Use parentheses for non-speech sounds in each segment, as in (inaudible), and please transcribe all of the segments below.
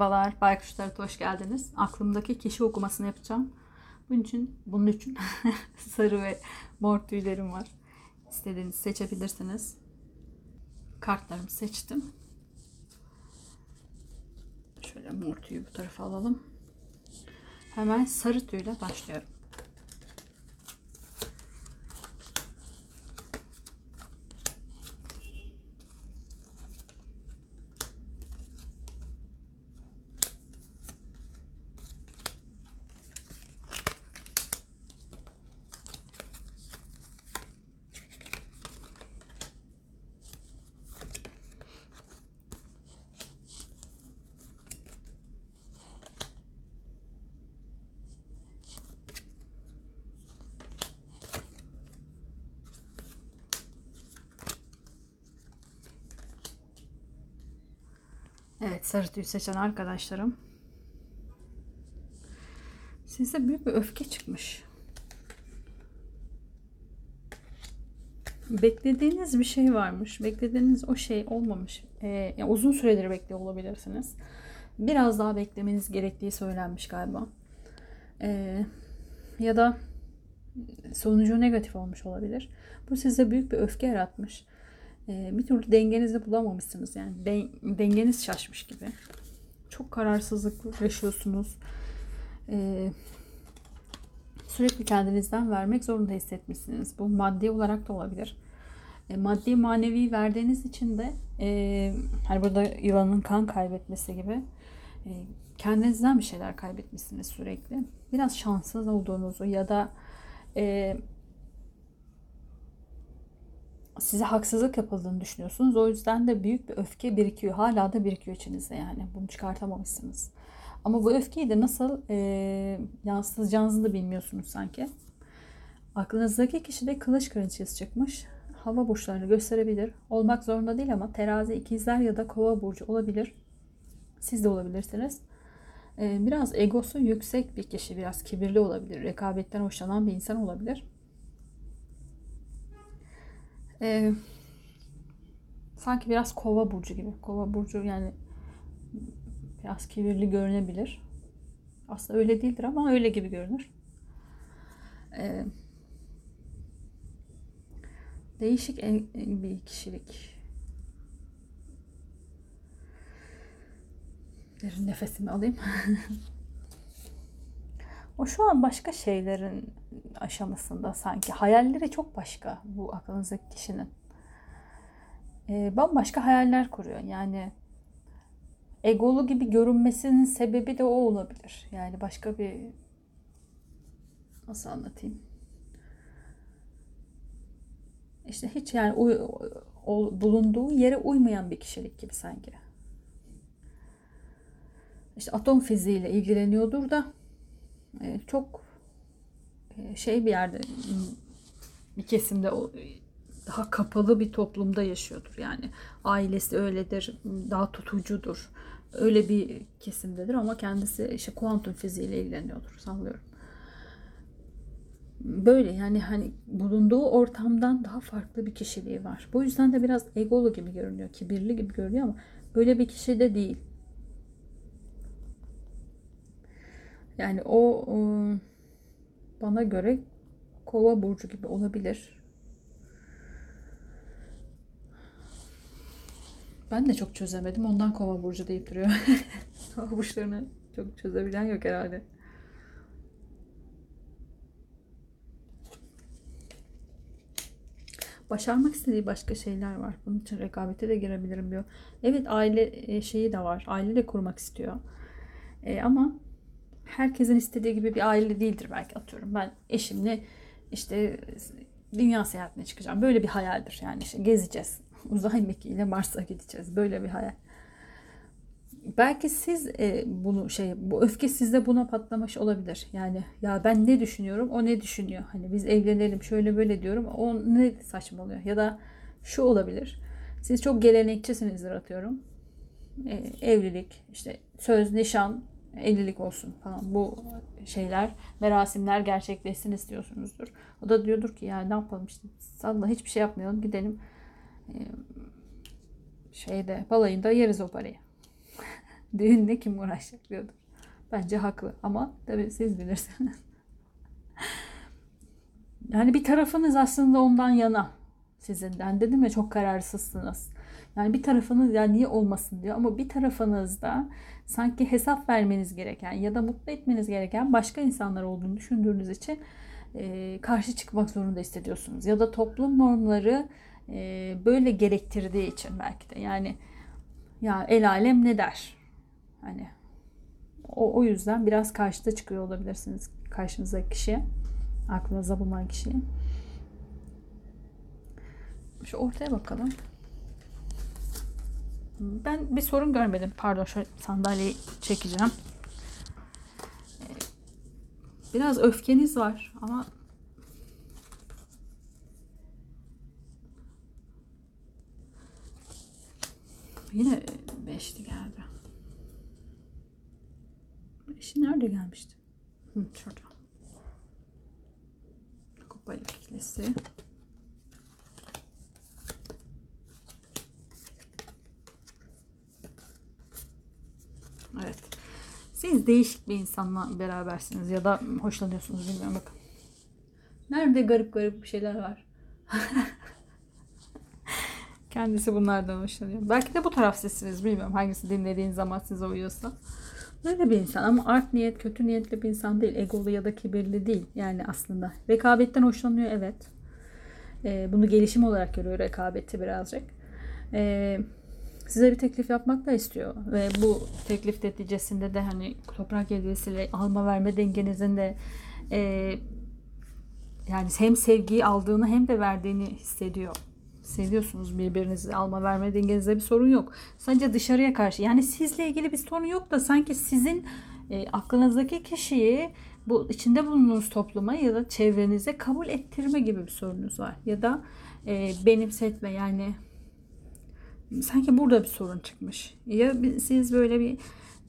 Merhabalar, Baykuşlara hoş geldiniz. Aklımdaki kişi okumasını yapacağım. Bunun için, bunun için (laughs) sarı ve mor tüylerim var. İstediğinizi seçebilirsiniz. Kartlarımı seçtim. Şöyle mor tüyü bu tarafa alalım. Hemen sarı tüyle başlıyorum. Evet sarı tüy seçen arkadaşlarım. Size büyük bir öfke çıkmış. Beklediğiniz bir şey varmış. Beklediğiniz o şey olmamış. Ee, yani uzun süredir bekliyor olabilirsiniz. Biraz daha beklemeniz gerektiği söylenmiş galiba. Ee, ya da sonucu negatif olmuş olabilir. Bu size büyük bir öfke yaratmış. Ee, bir türlü dengenizi bulamamışsınız. Yani dengeniz şaşmış gibi. Çok kararsızlık yaşıyorsunuz. Ee, sürekli kendinizden vermek zorunda hissetmişsiniz. Bu maddi olarak da olabilir. E, maddi manevi verdiğiniz için de e, burada yılanın kan kaybetmesi gibi e, kendinizden bir şeyler kaybetmişsiniz sürekli. Biraz şanssız olduğunuzu ya da e, size haksızlık yapıldığını düşünüyorsunuz. O yüzden de büyük bir öfke birikiyor. Hala da birikiyor içinizde yani. Bunu çıkartamamışsınız. Ama bu öfkeyi de nasıl e, yansıtacağınızı da bilmiyorsunuz sanki. Aklınızdaki kişi de kılıç kraliçesi çıkmış. Hava burçlarını gösterebilir. Olmak zorunda değil ama terazi, ikizler ya da kova burcu olabilir. Siz de olabilirsiniz. E, biraz egosu yüksek bir kişi, biraz kibirli olabilir. Rekabetten hoşlanan bir insan olabilir. Ee, sanki biraz kova burcu gibi. Kova burcu yani biraz kibirli görünebilir. Aslında öyle değildir ama öyle gibi görünür. Ee, değişik bir kişilik. Derin nefesimi alayım. (laughs) O şu an başka şeylerin aşamasında sanki. Hayalleri çok başka bu aklınızdaki kişinin. Ee, bambaşka hayaller kuruyor. Yani egolu gibi görünmesinin sebebi de o olabilir. Yani başka bir nasıl anlatayım? İşte hiç yani uy, o, bulunduğu yere uymayan bir kişilik gibi sanki. İşte atom fiziğiyle ilgileniyordur da e, çok e, şey bir yerde bir kesimde daha kapalı bir toplumda yaşıyordur. Yani ailesi öyledir, daha tutucudur. Öyle bir kesimdedir ama kendisi işte kuantum fiziğiyle ilgileniyordur sanıyorum. Böyle yani hani bulunduğu ortamdan daha farklı bir kişiliği var. Bu yüzden de biraz egolu gibi görünüyor, kibirli gibi görünüyor ama böyle bir kişi de değil. Yani o, o bana göre kova burcu gibi olabilir. Ben de çok çözemedim. Ondan kova burcu deyip duruyor. (laughs) kova burçlarını çok çözebilen yok herhalde. Başarmak istediği başka şeyler var. Bunun için rekabete de girebilirim diyor. Evet aile e, şeyi de var. Aile de kurmak istiyor. E, ama herkesin istediği gibi bir aile değildir belki atıyorum. Ben eşimle işte dünya seyahatine çıkacağım. Böyle bir hayaldir. Yani işte gezeceğiz. (laughs) Uzay mekiğiyle Mars'a gideceğiz. Böyle bir hayal. Belki siz e, bunu şey bu öfke sizde buna patlamış olabilir. Yani ya ben ne düşünüyorum o ne düşünüyor. Hani biz evlenelim şöyle böyle diyorum o ne saçmalıyor. Ya da şu olabilir. Siz çok gelenekçisinizdir atıyorum. E, evlilik işte söz nişan evlilik olsun falan bu şeyler merasimler gerçekleşsin istiyorsunuzdur. O da diyordur ki ya ne yapalım işte salla hiçbir şey yapmayalım gidelim şeyde balayında yeriz o parayı. (laughs) Düğünle kim uğraşacak diyordur. Bence haklı ama tabii siz bilirsiniz. (laughs) yani bir tarafınız aslında ondan yana sizinden. Dedim ya çok kararsızsınız. Yani bir tarafınız ya niye olmasın diyor ama bir tarafınızda sanki hesap vermeniz gereken ya da mutlu etmeniz gereken başka insanlar olduğunu düşündüğünüz için e, karşı çıkmak zorunda hissediyorsunuz. Ya da toplum normları e, böyle gerektirdiği için belki de yani ya el alem ne der? Hani o, o yüzden biraz karşıda çıkıyor olabilirsiniz karşınızdaki kişiye. Aklınıza bulunan kişiye. Şu ortaya bakalım. Ben bir sorun görmedim. Pardon şöyle sandalyeyi çekeceğim. Ee, Biraz öfkeniz var ama yine beşli geldi. Beşi nerede gelmişti? Hı, şurada. Kupa ikilisi. Evet. Siz değişik bir insanla berabersiniz ya da hoşlanıyorsunuz bilmiyorum bakın. Nerede garip garip bir şeyler var. (laughs) Kendisi bunlardan hoşlanıyor. Belki de bu taraf sizsiniz bilmiyorum hangisi dinlediğin zaman size uyuyorsa. Böyle bir insan ama art niyet, kötü niyetli bir insan değil. Egolu ya da kibirli değil yani aslında. Rekabetten hoşlanıyor evet. Ee, bunu gelişim olarak görüyor rekabeti birazcık. Ee, size bir teklif yapmak da istiyor ve bu teklif neticesinde de hani toprak ilgisiyle alma verme dengenizin de e, yani hem sevgiyi aldığını hem de verdiğini hissediyor. Hissediyorsunuz birbirinizi alma verme dengenizde bir sorun yok. Sadece dışarıya karşı yani sizle ilgili bir sorun yok da sanki sizin e, aklınızdaki kişiyi bu içinde bulunduğunuz topluma ya da çevrenize kabul ettirme gibi bir sorunuz var. Ya da e, benimsetme yani sanki burada bir sorun çıkmış. Ya siz böyle bir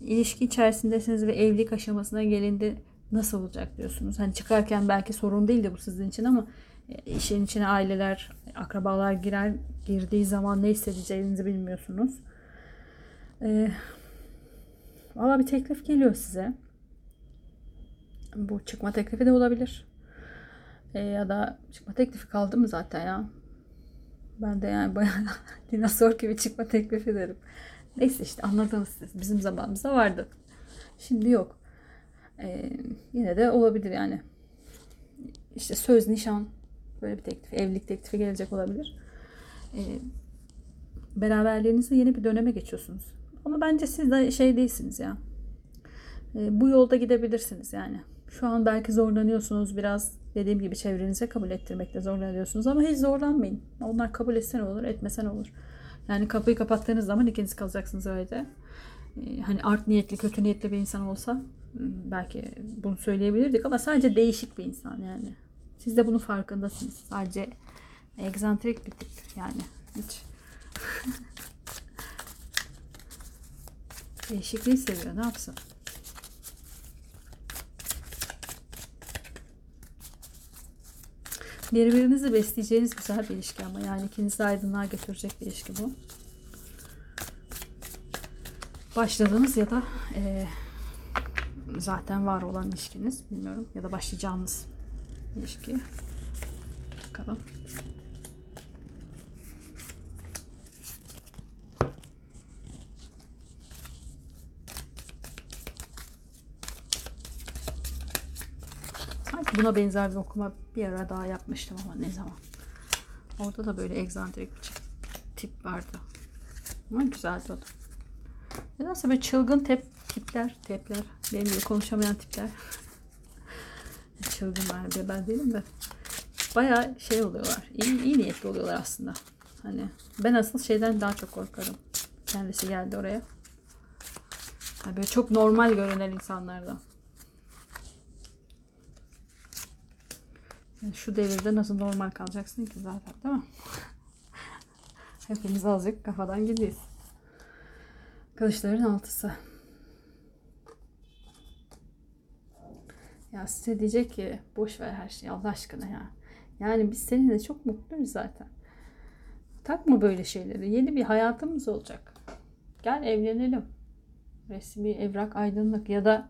ilişki içerisindesiniz ve evlilik aşamasına gelindi nasıl olacak diyorsunuz. Hani çıkarken belki sorun değil de bu sizin için ama e, işin içine aileler, akrabalar girer girdiği zaman ne hissedeceğinizi bilmiyorsunuz. Ee, Valla bir teklif geliyor size. Bu çıkma teklifi de olabilir. Ee, ya da çıkma teklifi kaldı mı zaten ya? Ben de yani bayağı (laughs) dinozor gibi çıkma teklifi derim. Neyse işte anladınız siz. Bizim zamanımızda vardı. Şimdi yok. Ee, yine de olabilir yani. İşte söz, nişan böyle bir teklif, evlilik teklifi gelecek olabilir. Ee, beraberliğinizde yeni bir döneme geçiyorsunuz. Ama bence siz de şey değilsiniz ya. Ee, bu yolda gidebilirsiniz yani. Şu an belki zorlanıyorsunuz biraz dediğim gibi çevrenize kabul ettirmekte zorlanıyorsunuz ama hiç zorlanmayın. Onlar kabul etse ne olur, etmese ne olur. Yani kapıyı kapattığınız zaman ikiniz kalacaksınız öyle. Ee, hani art niyetli, kötü niyetli bir insan olsa belki bunu söyleyebilirdik ama sadece değişik bir insan yani. Siz de bunun farkındasınız. Sadece egzantrik bir tip yani. Hiç (laughs) değişikliği seviyor. Ne yapsın? Birbirinizi besleyeceğiniz güzel bir ilişki ama yani ikinizi aydınlığa götürecek bir ilişki bu. Başladığınız ya da e, zaten var olan ilişkiniz bilmiyorum ya da başlayacağınız ilişki. Bakalım. Buna benzer bir okuma bir ara daha yapmıştım ama ne zaman. Orada da böyle egzantrik bir tip vardı. Ama güzeldi o da. Nedense böyle çılgın tep, tipler, tepler, benim konuşamayan tipler. (laughs) Çılgınlar diye ben değilim de. Baya şey oluyorlar. İyi, iyi niyetli oluyorlar aslında. Hani ben asıl şeyden daha çok korkarım. Kendisi geldi oraya. Yani böyle çok normal görünen insanlardan. Şu devirde nasıl normal kalacaksın ki zaten değil mi? (laughs) Hepimiz azıcık kafadan gidiyoruz. Kılıçların altısı. Ya size diyecek ki boş ver her şeyi Allah aşkına ya. Yani biz seninle çok mutluyuz zaten. Takma böyle şeyleri. Yeni bir hayatımız olacak. Gel evlenelim. resmi evrak aydınlık ya da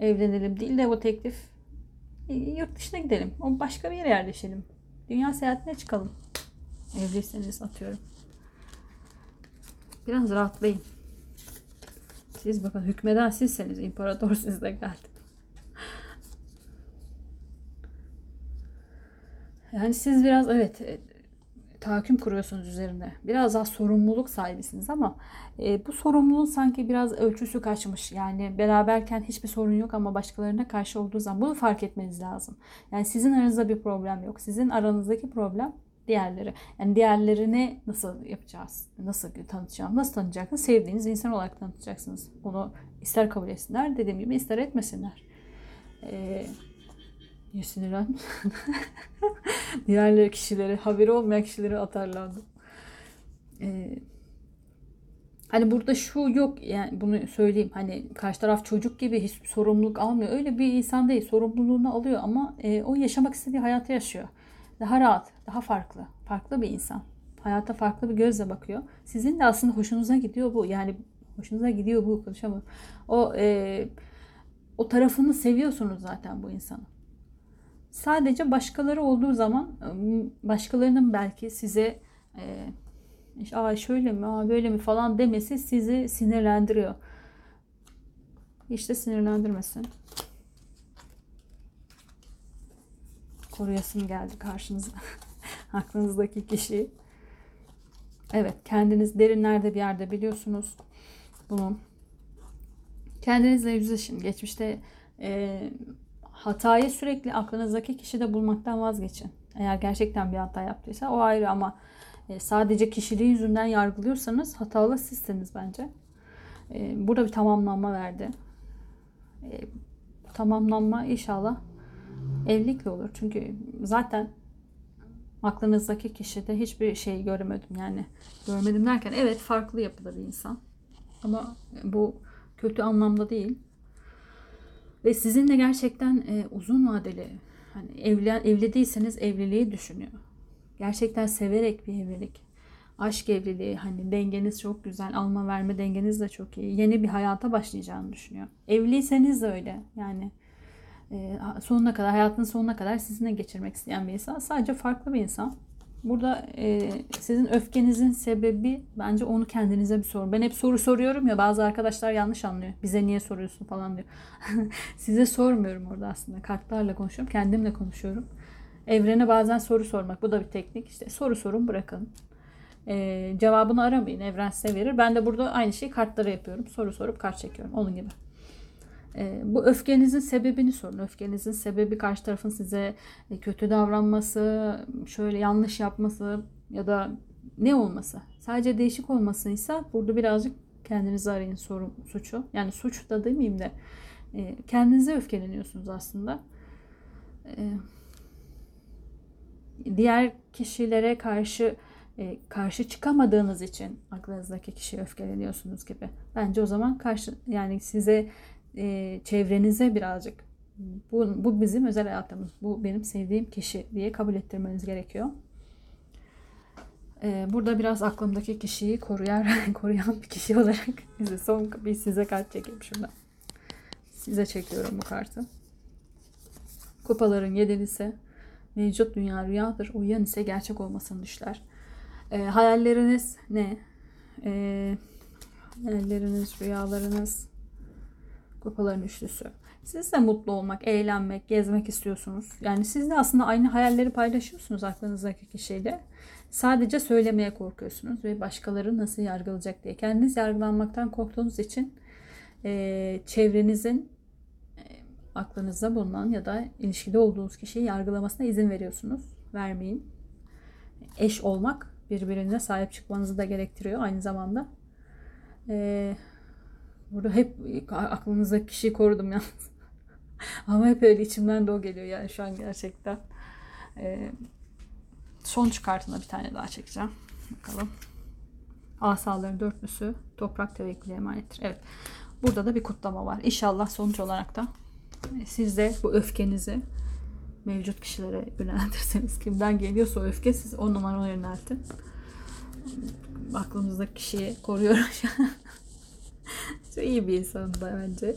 evlenelim değil de bu teklif yurt dışına gidelim. O başka bir yere yerleşelim. Dünya seyahatine çıkalım. Evliyseniz atıyorum. Biraz rahatlayın. Siz bakın hükmeden sizseniz imparator (laughs) sizde geldi. Yani siz biraz evet e, tahakküm kuruyorsunuz üzerinde. Biraz daha sorumluluk sahibisiniz ama e, bu sorumluluğun sanki biraz ölçüsü kaçmış. Yani beraberken hiçbir sorun yok ama başkalarına karşı olduğu zaman bunu fark etmeniz lazım. Yani sizin aranızda bir problem yok. Sizin aranızdaki problem diğerleri. Yani diğerlerini nasıl yapacağız? Nasıl tanıtacağım? Nasıl tanıtacaksınız? Sevdiğiniz insan olarak tanıtacaksınız. Onu ister kabul etsinler dediğim gibi ister etmesinler. Ee, Niye sinirlendim? (laughs) Diğerleri kişileri, haberi olmayan kişileri atarlandım. Ee, hani burada şu yok yani bunu söyleyeyim hani karşı taraf çocuk gibi hiçbir sorumluluk almıyor. Öyle bir insan değil. Sorumluluğunu alıyor ama e, o yaşamak istediği hayatı yaşıyor. Daha rahat, daha farklı. Farklı bir insan. Hayata farklı bir gözle bakıyor. Sizin de aslında hoşunuza gidiyor bu. Yani hoşunuza gidiyor bu konuşamam. O e, o tarafını seviyorsunuz zaten bu insanı. Sadece başkaları olduğu zaman ıı, başkalarının belki size e, Aa şöyle mi, aa böyle mi falan demesi sizi sinirlendiriyor. İşte sinirlendirmesin. Koruyasım geldi karşınıza. (laughs) Aklınızdaki kişi. Evet kendiniz derinlerde bir yerde biliyorsunuz bunu. Kendinizle yüzleşin. Geçmişte e, hatayı sürekli aklınızdaki kişide bulmaktan vazgeçin. Eğer gerçekten bir hata yaptıysa o ayrı ama e, sadece kişiliği yüzünden yargılıyorsanız hatalı sizsiniz bence. E, burada bir tamamlanma verdi. E, tamamlanma inşallah evlilikle olur. Çünkü zaten aklınızdaki kişide hiçbir şey göremedim. Yani görmedim derken evet farklı yapıda bir insan. Ama bu kötü anlamda değil. Ve sizinle gerçekten e, uzun vadeli hani evlen, evli değilseniz evliliği düşünüyor. Gerçekten severek bir evlilik. Aşk evliliği hani dengeniz çok güzel. Alma verme dengeniz de çok iyi. Yeni bir hayata başlayacağını düşünüyor. Evliyseniz de öyle. Yani e, sonuna kadar hayatın sonuna kadar sizinle geçirmek isteyen bir insan. Sadece farklı bir insan. Burada e, sizin öfkenizin sebebi bence onu kendinize bir sorun. Ben hep soru soruyorum ya bazı arkadaşlar yanlış anlıyor. Bize niye soruyorsun falan diyor. (laughs) Size sormuyorum orada aslında. Kartlarla konuşuyorum. Kendimle konuşuyorum. Evrene bazen soru sormak. Bu da bir teknik. İşte soru sorun bırakın. E, cevabını aramayın. Evren size verir. Ben de burada aynı şeyi kartlara yapıyorum. Soru sorup kart çekiyorum. Onun gibi. E, bu öfkenizin sebebini sorun. Öfkenizin sebebi karşı tarafın size e, kötü davranması, şöyle yanlış yapması ya da ne olması. Sadece değişik olmasıysa burada birazcık kendinizi arayın sorun, suçu. Yani suç da demeyeyim de e, kendinize öfkeleniyorsunuz aslında. E, diğer kişilere karşı karşı çıkamadığınız için aklınızdaki kişiye öfkeleniyorsunuz gibi. Bence o zaman karşı yani size e, çevrenize birazcık bu, bu bizim özel hayatımız. Bu benim sevdiğim kişi diye kabul ettirmeniz gerekiyor. E, burada biraz aklımdaki kişiyi koruyan, (laughs) koruyan bir kişi olarak (laughs) size son bir size kart çekeyim şurada. Size çekiyorum bu kartı. Kupaların yedilisi mevcut dünya rüyadır. Uyuyan ise gerçek olmasını düşler. E, hayalleriniz ne? E, hayalleriniz, rüyalarınız, Kupaların üçlüsü. Siz de mutlu olmak, eğlenmek, gezmek istiyorsunuz. Yani siz de aslında aynı hayalleri paylaşıyorsunuz aklınızdaki kişiyle. Sadece söylemeye korkuyorsunuz ve başkaları nasıl yargılayacak diye. Kendiniz yargılanmaktan korktuğunuz için e, çevrenizin e, aklınızda bulunan ya da ilişkide olduğunuz kişiyi yargılamasına izin veriyorsunuz. Vermeyin. Eş olmak birbirine sahip çıkmanızı da gerektiriyor aynı zamanda. Eee Burada hep aklınızdaki kişiyi korudum yalnız. (laughs) Ama hep öyle içimden de o geliyor yani şu an gerçekten. Ee, son çıkartına bir tane daha çekeceğim. Bakalım. Asaların dörtlüsü toprak tevekküle emanettir. Evet. Burada da bir kutlama var. İnşallah sonuç olarak da e, siz de bu öfkenizi mevcut kişilere yöneltirseniz kimden geliyorsa o öfke siz o numara yöneltin. Aklımızdaki kişiyi an. (laughs) Çok iyi bir insan da bence.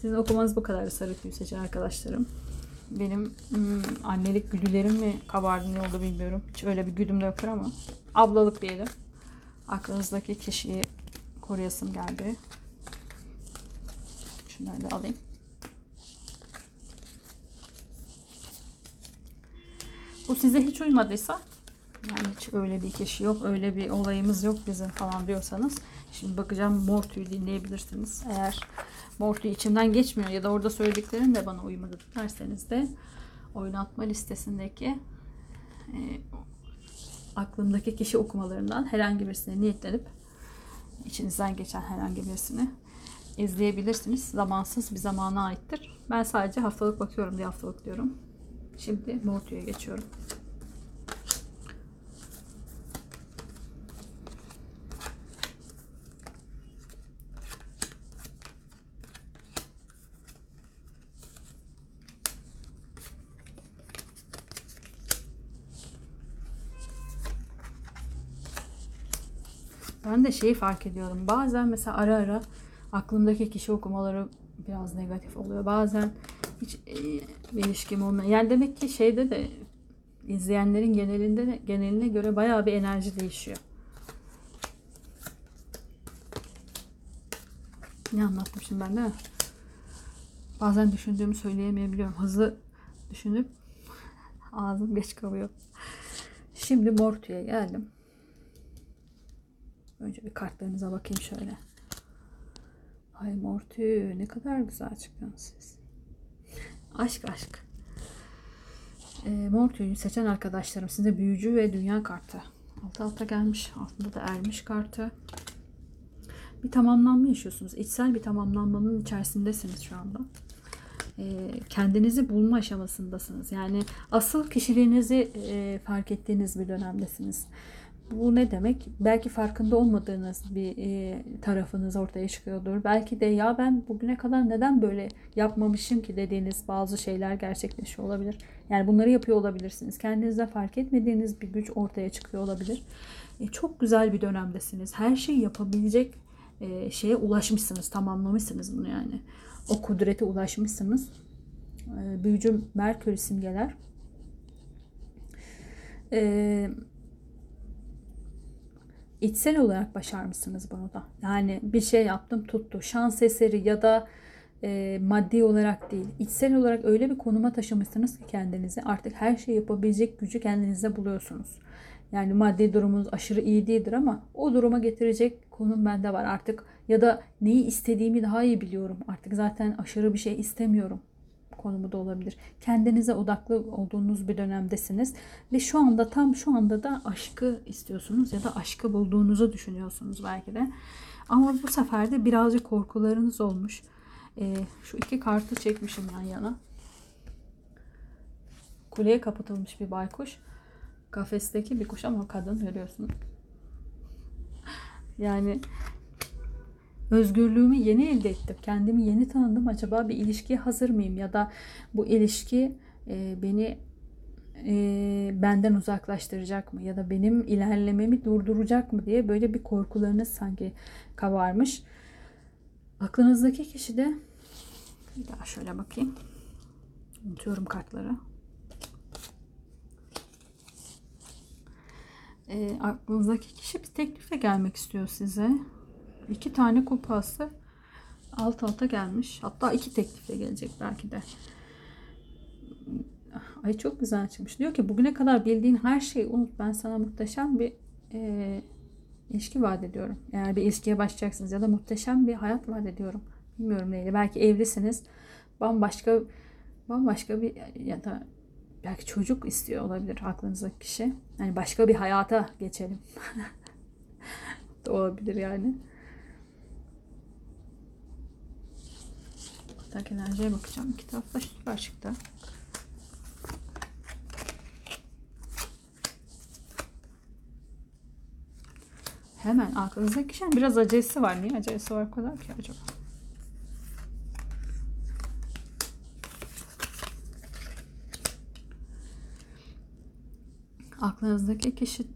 Sizin okumanız bu kadar sarı tüy arkadaşlarım. Benim hmm, annelik güdülerim mi kabardı ne oldu bilmiyorum. Hiç öyle bir güdüm de yoktur ama. Ablalık diyelim. Aklınızdaki kişiyi koruyasım geldi. Şunları da alayım. Bu size hiç uymadıysa yani hiç öyle bir kişi yok, öyle bir olayımız yok bizim falan diyorsanız şimdi bakacağım mor dinleyebilirsiniz. Eğer mor içimden geçmiyor ya da orada söylediklerim de bana uymadı derseniz de oynatma listesindeki e, aklımdaki kişi okumalarından herhangi birisine niyetlenip içinizden geçen herhangi birisini izleyebilirsiniz. Zamansız bir zamana aittir. Ben sadece haftalık bakıyorum diye haftalık diyorum. Şimdi mor tüye geçiyorum. Ben de şeyi fark ediyorum. Bazen mesela ara ara aklımdaki kişi okumaları biraz negatif oluyor. Bazen hiç e, bir ilişkim olmuyor. Yani demek ki şeyde de izleyenlerin genelinde de, geneline göre bayağı bir enerji değişiyor. Ne anlattım şimdi ben mi? Bazen düşündüğümü söyleyemeyebiliyorum. Hızlı düşünüp ağzım geç kalıyor. Şimdi Mortu'ya geldim. Önce bir kartlarınıza bakayım şöyle. Ay Mortü ne kadar güzel çıktınız siz. Aşk aşk. E, Mortü'yü seçen arkadaşlarım size büyücü ve dünya kartı. Alta alta gelmiş. Altında da ermiş kartı. Bir tamamlanma yaşıyorsunuz. İçsel bir tamamlanmanın içerisindesiniz şu anda. E, kendinizi bulma aşamasındasınız. Yani asıl kişiliğinizi e, fark ettiğiniz bir dönemdesiniz. Bu ne demek? Belki farkında olmadığınız bir e, tarafınız ortaya çıkıyordur. Belki de ya ben bugüne kadar neden böyle yapmamışım ki dediğiniz bazı şeyler gerçekleşiyor olabilir. Yani bunları yapıyor olabilirsiniz. Kendinizde fark etmediğiniz bir güç ortaya çıkıyor olabilir. E, çok güzel bir dönemdesiniz. Her şeyi yapabilecek e, şeye ulaşmışsınız. Tamamlamışsınız bunu yani. O kudrete ulaşmışsınız. E, büyücü Merkür simgeler. Eee içsel olarak başarmışsınız bunu da. Yani bir şey yaptım tuttu. Şans eseri ya da e, maddi olarak değil. içsel olarak öyle bir konuma taşımışsınız ki kendinizi artık her şeyi yapabilecek gücü kendinizde buluyorsunuz. Yani maddi durumunuz aşırı iyi değildir ama o duruma getirecek konum bende var artık. Ya da neyi istediğimi daha iyi biliyorum. Artık zaten aşırı bir şey istemiyorum konumu da olabilir. Kendinize odaklı olduğunuz bir dönemdesiniz ve şu anda tam şu anda da aşkı istiyorsunuz ya da aşkı bulduğunuzu düşünüyorsunuz belki de. Ama bu sefer de birazcık korkularınız olmuş. Ee, şu iki kartı çekmişim yan yana. Kuleye kapatılmış bir baykuş. Kafesteki bir kuş ama kadın görüyorsunuz. (laughs) Yani özgürlüğümü yeni elde ettim. Kendimi yeni tanıdım. Acaba bir ilişkiye hazır mıyım? Ya da bu ilişki e, beni e, benden uzaklaştıracak mı? Ya da benim ilerlememi durduracak mı diye böyle bir korkularınız sanki kabarmış. Aklınızdaki kişi de bir daha şöyle bakayım. Unutuyorum kartları. E, aklınızdaki kişi bir teklifle gelmek istiyor size. İki tane kupası alt alta gelmiş. Hatta iki teklifle gelecek belki de. Ay çok güzel çıkmış. Diyor ki bugüne kadar bildiğin her şeyi unut. Ben sana muhteşem bir e, ilişki vaat ediyorum. Eğer bir ilişkiye başlayacaksınız ya da muhteşem bir hayat vaat ediyorum. Bilmiyorum neydi. Belki evlisiniz. Bambaşka bambaşka bir ya da belki çocuk istiyor olabilir aklınızdaki kişi. Yani başka bir hayata geçelim. (laughs) olabilir yani. Ortak enerjiye bakacağım. Kitap da. Hemen aklınızdaki kişinin biraz acelesi var. Niye acelesi var kadar ki acaba? Aklınızdaki kişi,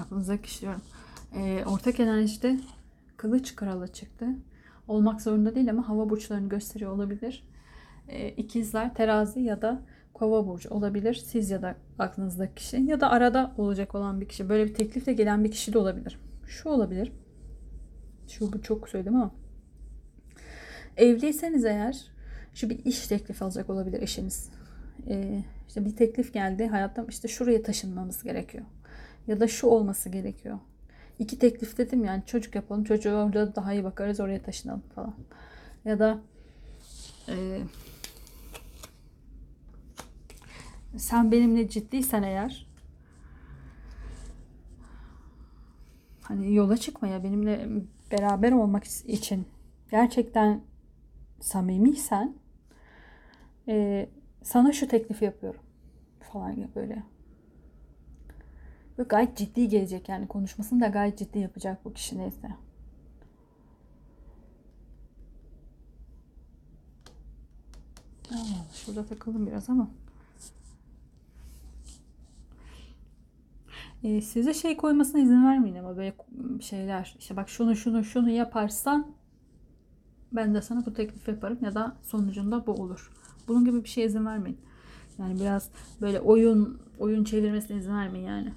aklınızdaki kişi diyorum. E, ortak enerjide kılıç kralı çıktı. Olmak zorunda değil ama hava burçlarını gösteriyor olabilir. E, ikizler, terazi ya da kova burcu olabilir. Siz ya da aklınızdaki kişi ya da arada olacak olan bir kişi. Böyle bir teklifle gelen bir kişi de olabilir. Şu olabilir. Şu bu çok söyledim ama. Evliyseniz eğer şu bir iş teklifi alacak olabilir eşiniz. Ee, işte bir teklif geldi hayatta işte şuraya taşınmamız gerekiyor. Ya da şu olması gerekiyor. İki teklif dedim yani çocuk yapalım çocuğu orada daha iyi bakarız oraya taşınalım falan. Ya da e, sen benimle ciddiysen eğer hani yola çıkmaya benimle beraber olmak için gerçekten samimiysen e, sana şu teklifi yapıyorum falan gibi böyle. Böyle gayet ciddi gelecek yani konuşmasını da gayet ciddi yapacak bu kişi neyse. Allah şurada takıldım biraz ama. Ee, size şey koymasına izin vermeyin ama böyle şeyler. İşte bak şunu şunu şunu yaparsan ben de sana bu teklif yaparım ya da sonucunda bu olur. Bunun gibi bir şeye izin vermeyin. Yani biraz böyle oyun oyun çevirmesine izin vermeyin yani.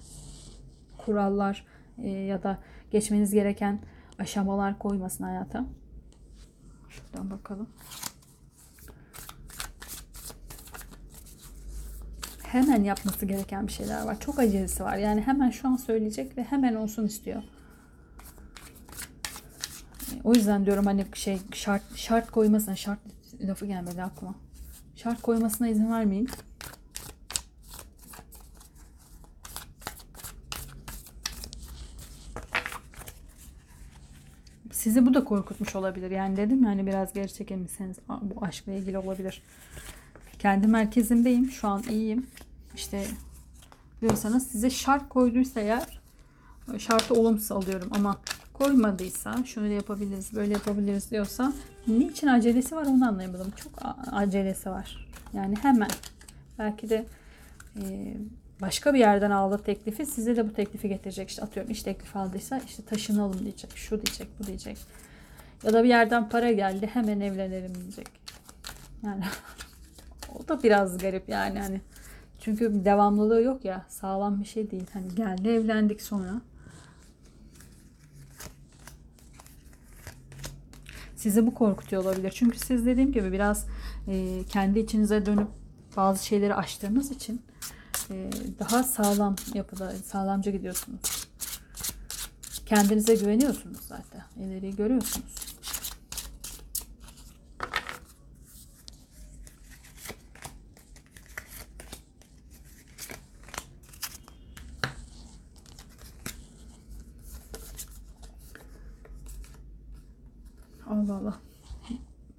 Kurallar e, ya da geçmeniz gereken aşamalar koymasın hayata. Şuradan bakalım. Hemen yapması gereken bir şeyler var. Çok acelesi var. Yani hemen şu an söyleyecek ve hemen olsun istiyor. O yüzden diyorum hani şey şart şart koymasına şart lafı gelmedi aklıma. Şart koymasına izin vermeyin. Sizi bu da korkutmuş olabilir. Yani dedim yani biraz geri çekilmişseniz bu aşkla ilgili olabilir. Kendi merkezimdeyim. Şu an iyiyim. İşte diyorsanız size şart koyduysa eğer şartı olumsuz alıyorum ama koymadıysa şöyle yapabiliriz böyle yapabiliriz diyorsa niçin acelesi var onu anlayamadım. Çok acelesi var. Yani hemen belki de e, başka bir yerden aldığı teklifi size de bu teklifi getirecek. İşte atıyorum iş teklifi aldıysa işte taşınalım diyecek. Şu diyecek bu diyecek. Ya da bir yerden para geldi hemen evlenelim diyecek. Yani (laughs) o da biraz garip yani hani. Çünkü devamlılığı yok ya sağlam bir şey değil. Hani geldi evlendik sonra Sizi bu korkutuyor olabilir. Çünkü siz dediğim gibi biraz e, kendi içinize dönüp bazı şeyleri aştığınız için daha sağlam yapıda, sağlamca gidiyorsunuz. Kendinize güveniyorsunuz zaten. İleriyi görüyorsunuz. Allah Allah.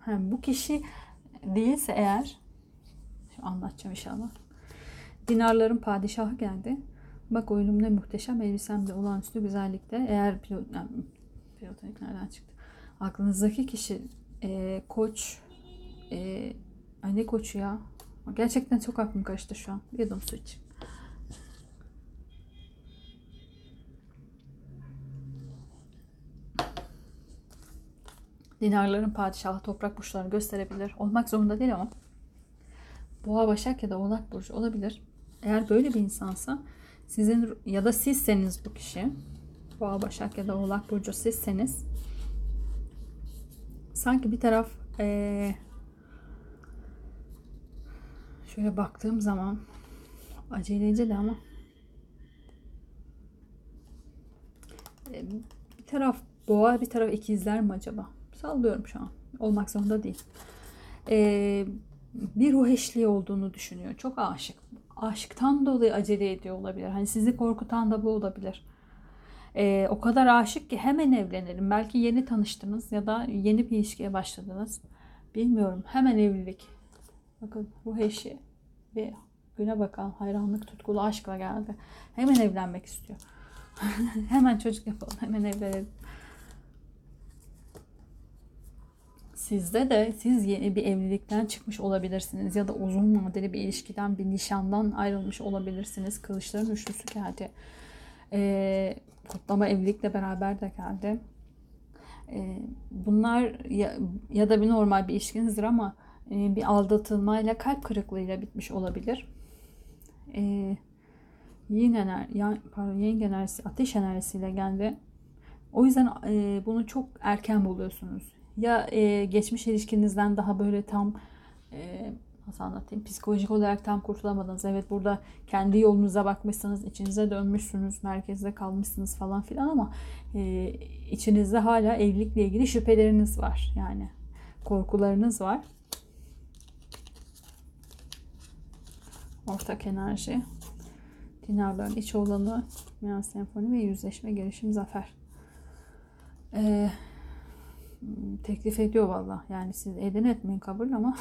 Hem bu kişi değilse eğer anlatacağım inşallah. Dinarların padişahı geldi. Bak oyunum ne muhteşem, elbisem de olağanüstü güzellikte. Eğer pilot, yani, pilotonik nereden çıktı? Aklınızdaki kişi e, koç, e, ay ne koçu ya? Gerçekten çok aklım karıştı şu an. Bir yudum su için. dinarların padişahı toprak burçlarını gösterebilir. Olmak zorunda değil ama boğa, başak ya da oğlak burcu olabilir. Eğer böyle bir insansa sizin ya da sizseniz bu kişi boğa, başak ya da oğlak burcu sizseniz sanki bir taraf ee, şöyle baktığım zaman aceleci de ama bir taraf boğa bir taraf ikizler mi acaba? Sallıyorum şu an. Olmak zorunda değil. Ee, bir ruh eşliği olduğunu düşünüyor. Çok aşık. Aşktan dolayı acele ediyor olabilir. Hani sizi korkutan da bu olabilir. Ee, o kadar aşık ki hemen evlenelim. Belki yeni tanıştınız ya da yeni bir ilişkiye başladınız. Bilmiyorum. Hemen evlilik. Bakın ruh eşi ve güne bakan hayranlık tutkulu aşkla geldi. Hemen evlenmek istiyor. (laughs) hemen çocuk yapalım. Hemen evlenelim. Sizde de siz yeni bir evlilikten çıkmış olabilirsiniz ya da uzun vadeli bir ilişkiden bir nişandan ayrılmış olabilirsiniz. Kılıçların üçlüsü geldi. Ee, kutlama evlilikle beraber de geldi. E, bunlar ya, ya da bir normal bir ilişkinizdir ama e, bir aldatılmayla kalp kırıklığıyla bitmiş olabilir. E, yin ener, ya, pardon, yeng enerjisi, ateş enerjisiyle geldi. O yüzden e, bunu çok erken buluyorsunuz. Ya e, geçmiş ilişkinizden daha böyle tam e, nasıl anlatayım psikolojik olarak tam kurtulamadınız. Evet burada kendi yolunuza bakmışsınız, içinize dönmüşsünüz, merkezde kalmışsınız falan filan ama e, içinizde hala evlilikle ilgili şüpheleriniz var. Yani korkularınız var. Ortak enerji. Dinarların iç olanı, Miyan Senfoni ve yüzleşme, gelişim, zafer. Ee, teklif ediyor valla. Yani siz edin etmeyin kabul ama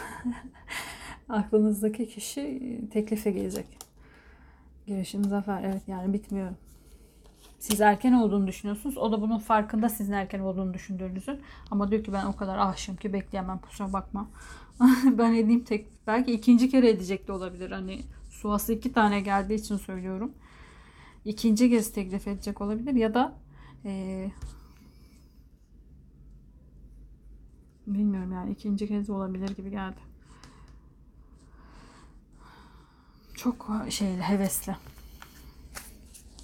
(laughs) aklınızdaki kişi teklife gelecek. Girişim zafer. Evet yani bitmiyor. Siz erken olduğunu düşünüyorsunuz. O da bunun farkında sizin erken olduğunu düşündüğünüzün. Ama diyor ki ben o kadar aşığım ki bekleyemem kusura bakma. (laughs) ben edeyim tek. Belki ikinci kere edecek de olabilir. Hani suası iki tane geldiği için söylüyorum. İkinci kez teklif edecek olabilir. Ya da e, bilmiyorum yani ikinci kez olabilir gibi geldi. Çok şeyli, hevesli.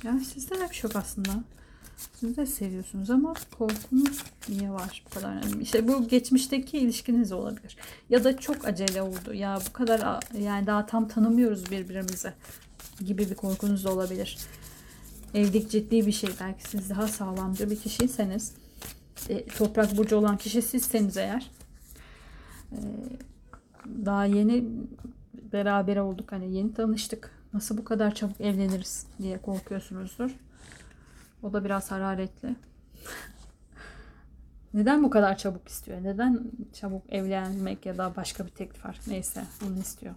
Yani sizde şey yok aslında. Siz de seviyorsunuz ama korkunuz niye var bu kadar? Yani işte bu geçmişteki ilişkiniz olabilir. Ya da çok acele oldu. Ya bu kadar yani daha tam tanımıyoruz birbirimizi gibi bir korkunuz da olabilir. Evlilik ciddi bir şey. Belki siz daha sağlamcı bir kişiyseniz toprak burcu olan kişi sizseniz eğer e, daha yeni beraber olduk. Hani yeni tanıştık. Nasıl bu kadar çabuk evleniriz diye korkuyorsunuzdur. O da biraz hararetli. (laughs) Neden bu kadar çabuk istiyor? Neden çabuk evlenmek ya da başka bir teklif var? Neyse onu istiyor.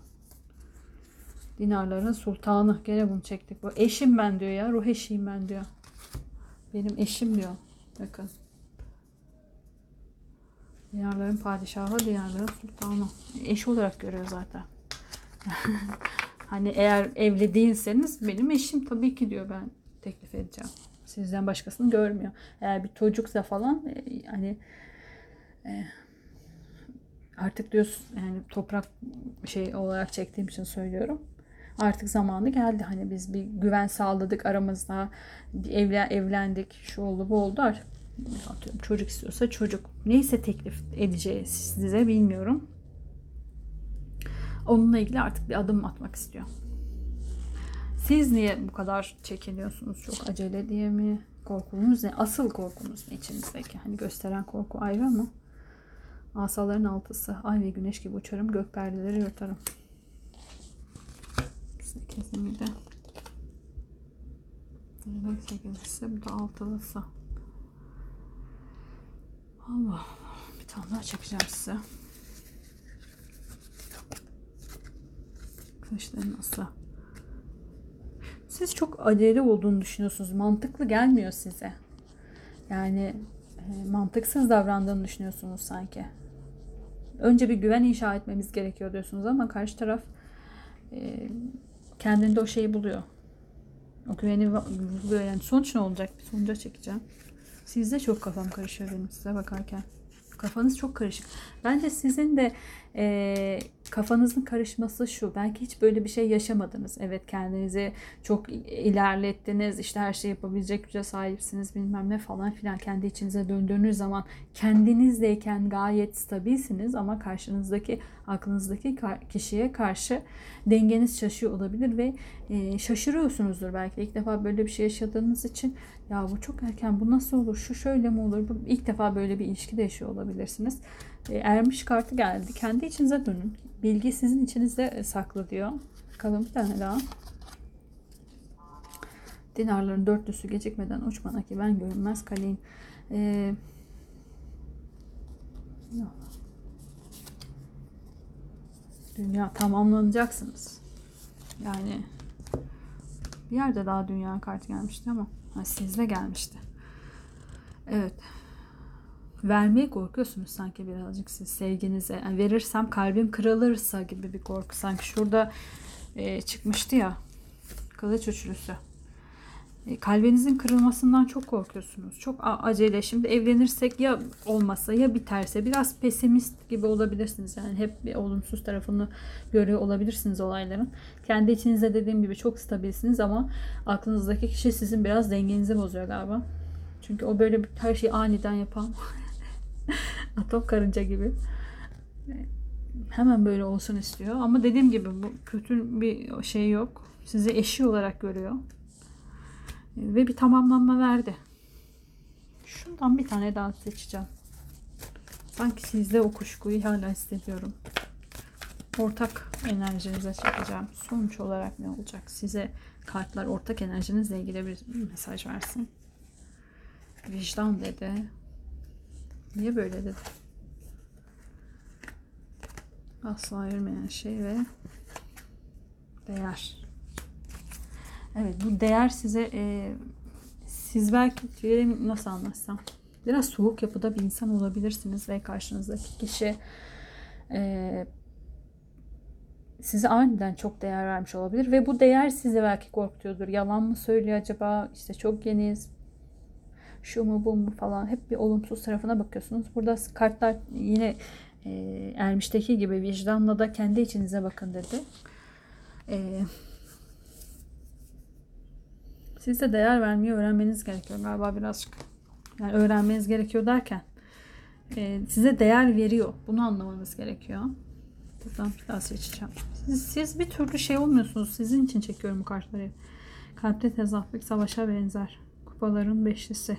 Dinarların sultanı. Gene bunu çektik. Bu eşim ben diyor ya. Ruh eşiyim ben diyor. Benim eşim diyor. Bakın. Dinarların padişahı, dinarların sultanı. Eş olarak görüyor zaten. (laughs) hani eğer evli değilseniz benim eşim tabii ki diyor ben teklif edeceğim. Sizden başkasını görmüyor. Eğer bir çocuksa falan e, hani e, artık diyorsun yani toprak şey olarak çektiğim için söylüyorum. Artık zamanı geldi. Hani biz bir güven sağladık aramızda. Bir evle, evlendik. Şu oldu bu oldu. Artık atıyorum çocuk istiyorsa çocuk. Neyse teklif edeceği size bilmiyorum. Onunla ilgili artık bir adım atmak istiyor. Siz niye bu kadar çekiniyorsunuz? Çok acele diye mi? Korkunuz ne? Asıl korkunuz ne içinizdeki? Hani gösteren korku ayrı ama asaların altısı. Ay ve güneş gibi uçarım. Gök perdeleri yırtarım. Evet sekizlisi. Bu da altılısı. Bir tane daha çekeceğim size. Kılıçların asla. Siz çok acele olduğunu düşünüyorsunuz. Mantıklı gelmiyor size. Yani e, mantıksız davrandığını düşünüyorsunuz sanki. Önce bir güven inşa etmemiz gerekiyor diyorsunuz ama karşı taraf e, kendinde o şeyi buluyor. O güveni buluyor. Yani sonuç ne olacak? Bir sonuca çekeceğim. Sizde çok kafam karışıyor benim size bakarken. Kafanız çok karışık. Bence sizin de e, kafanızın karışması şu. Belki hiç böyle bir şey yaşamadınız. Evet kendinizi çok ilerlettiniz. İşte her şey yapabilecek güce sahipsiniz bilmem ne falan filan. Kendi içinize döndüğünüz zaman kendinizdeyken gayet stabilsiniz ama karşınızdaki aklınızdaki kişiye karşı dengeniz şaşıyor olabilir ve e, şaşırıyorsunuzdur belki. ilk defa böyle bir şey yaşadığınız için ya bu çok erken bu nasıl olur şu şöyle mi olur bu ilk defa böyle bir ilişki de yaşıyor olabilirsiniz. E, ermiş kartı geldi. Kendi içinize dönün. Bilgi sizin içinizde saklı diyor. Bakalım bir tane daha. Dinarların dörtlüsü gecikmeden uçmana ki ben görünmez kaleyin. Ee, dünya tamamlanacaksınız. Yani bir yerde daha dünya kartı gelmişti ama ha, sizde gelmişti. Evet vermeye korkuyorsunuz sanki birazcık siz sevginize. Yani verirsem kalbim kırılırsa gibi bir korku. Sanki şurada e, çıkmıştı ya kılıç üçlüsü. E, kalbinizin kırılmasından çok korkuyorsunuz. Çok acele. Şimdi evlenirsek ya olmasa ya biterse biraz pesimist gibi olabilirsiniz. Yani hep bir olumsuz tarafını görüyor olabilirsiniz olayların. Kendi içinizde dediğim gibi çok stabilsiniz ama aklınızdaki kişi sizin biraz dengenizi bozuyor galiba. Çünkü o böyle her şeyi aniden yapan (laughs) (laughs) atom karınca gibi. Hemen böyle olsun istiyor. Ama dediğim gibi bu kötü bir şey yok. Sizi eşi olarak görüyor. Ve bir tamamlanma verdi. Şundan bir tane daha seçeceğim. Sanki sizde o kuşkuyu hala hissediyorum. Ortak enerjinize çekeceğim. Sonuç olarak ne olacak? Size kartlar ortak enerjinizle ilgili bir mesaj versin. Vicdan dedi. Niye böyle dedi? Asla yürümeyen şey ve değer. Evet bu değer size e, siz belki diyelim nasıl anlatsam biraz soğuk yapıda bir insan olabilirsiniz ve karşınızdaki kişi e, size aniden çok değer vermiş olabilir ve bu değer sizi belki korkutuyordur. Yalan mı söylüyor acaba? İşte çok yeniyiz. Şu mu bu mu falan. Hep bir olumsuz tarafına bakıyorsunuz. Burada kartlar yine e, Ermiş'teki gibi vicdanla da kendi içinize bakın dedi. E, siz de değer vermeyi öğrenmeniz gerekiyor galiba birazcık. Yani öğrenmeniz gerekiyor derken e, size değer veriyor. Bunu anlamanız gerekiyor. Buradan bir daha seçeceğim. Siz, siz bir türlü şey olmuyorsunuz. Sizin için çekiyorum bu kartları. Kalpte tezahürlük savaşa benzer. Kupaların beşlisi.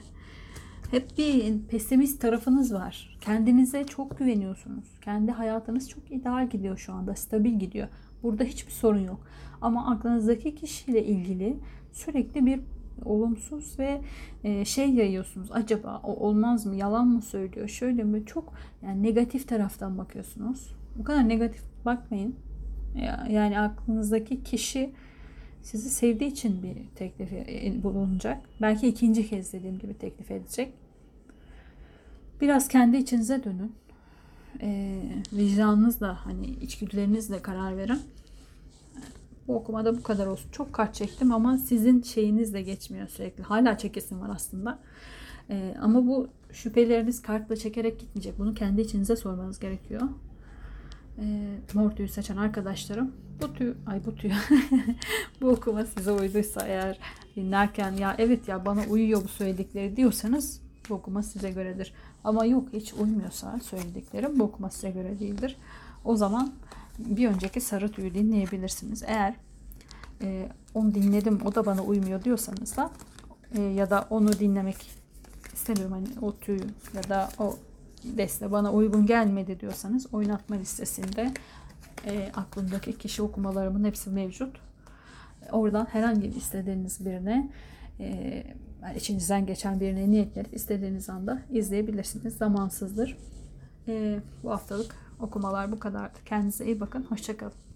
Hep bir pesimist tarafınız var. Kendinize çok güveniyorsunuz. Kendi hayatınız çok ideal gidiyor şu anda. Stabil gidiyor. Burada hiçbir sorun yok. Ama aklınızdaki kişiyle ilgili sürekli bir olumsuz ve e, şey yayıyorsunuz. Acaba o olmaz mı? Yalan mı söylüyor? Şöyle mi? Çok yani negatif taraftan bakıyorsunuz. Bu kadar negatif bakmayın. Yani aklınızdaki kişi sizi sevdiği için bir teklif bulunacak. Belki ikinci kez dediğim gibi teklif edecek. Biraz kendi içinize dönün. E, vicdanınızla hani içgüdülerinizle karar verin. Bu okumada bu kadar olsun. Çok kart çektim ama sizin şeyinizle geçmiyor sürekli. Hala çekesim var aslında. E, ama bu şüpheleriniz kartla çekerek gitmeyecek. Bunu kendi içinize sormanız gerekiyor. E, mor tüyü seçen arkadaşlarım bu tüy, ay bu tüy (laughs) bu okuma size uyduysa eğer dinlerken ya evet ya bana uyuyor bu söyledikleri diyorsanız bu okuma size göredir. Ama yok hiç uymuyorsa söylediklerim bu okuma size göre değildir. O zaman bir önceki sarı tüyü dinleyebilirsiniz. Eğer e, onu dinledim o da bana uymuyor diyorsanız da e, ya da onu dinlemek istemiyorum hani o tüy ya da o deste bana uygun gelmedi diyorsanız oynatma listesinde e, aklımdaki kişi okumalarımın hepsi mevcut. Oradan herhangi bir istediğiniz birine e, içinizden geçen birine niyetlenip istediğiniz anda izleyebilirsiniz. Zamansızdır. E, bu haftalık okumalar bu kadardı. Kendinize iyi bakın. Hoşçakalın.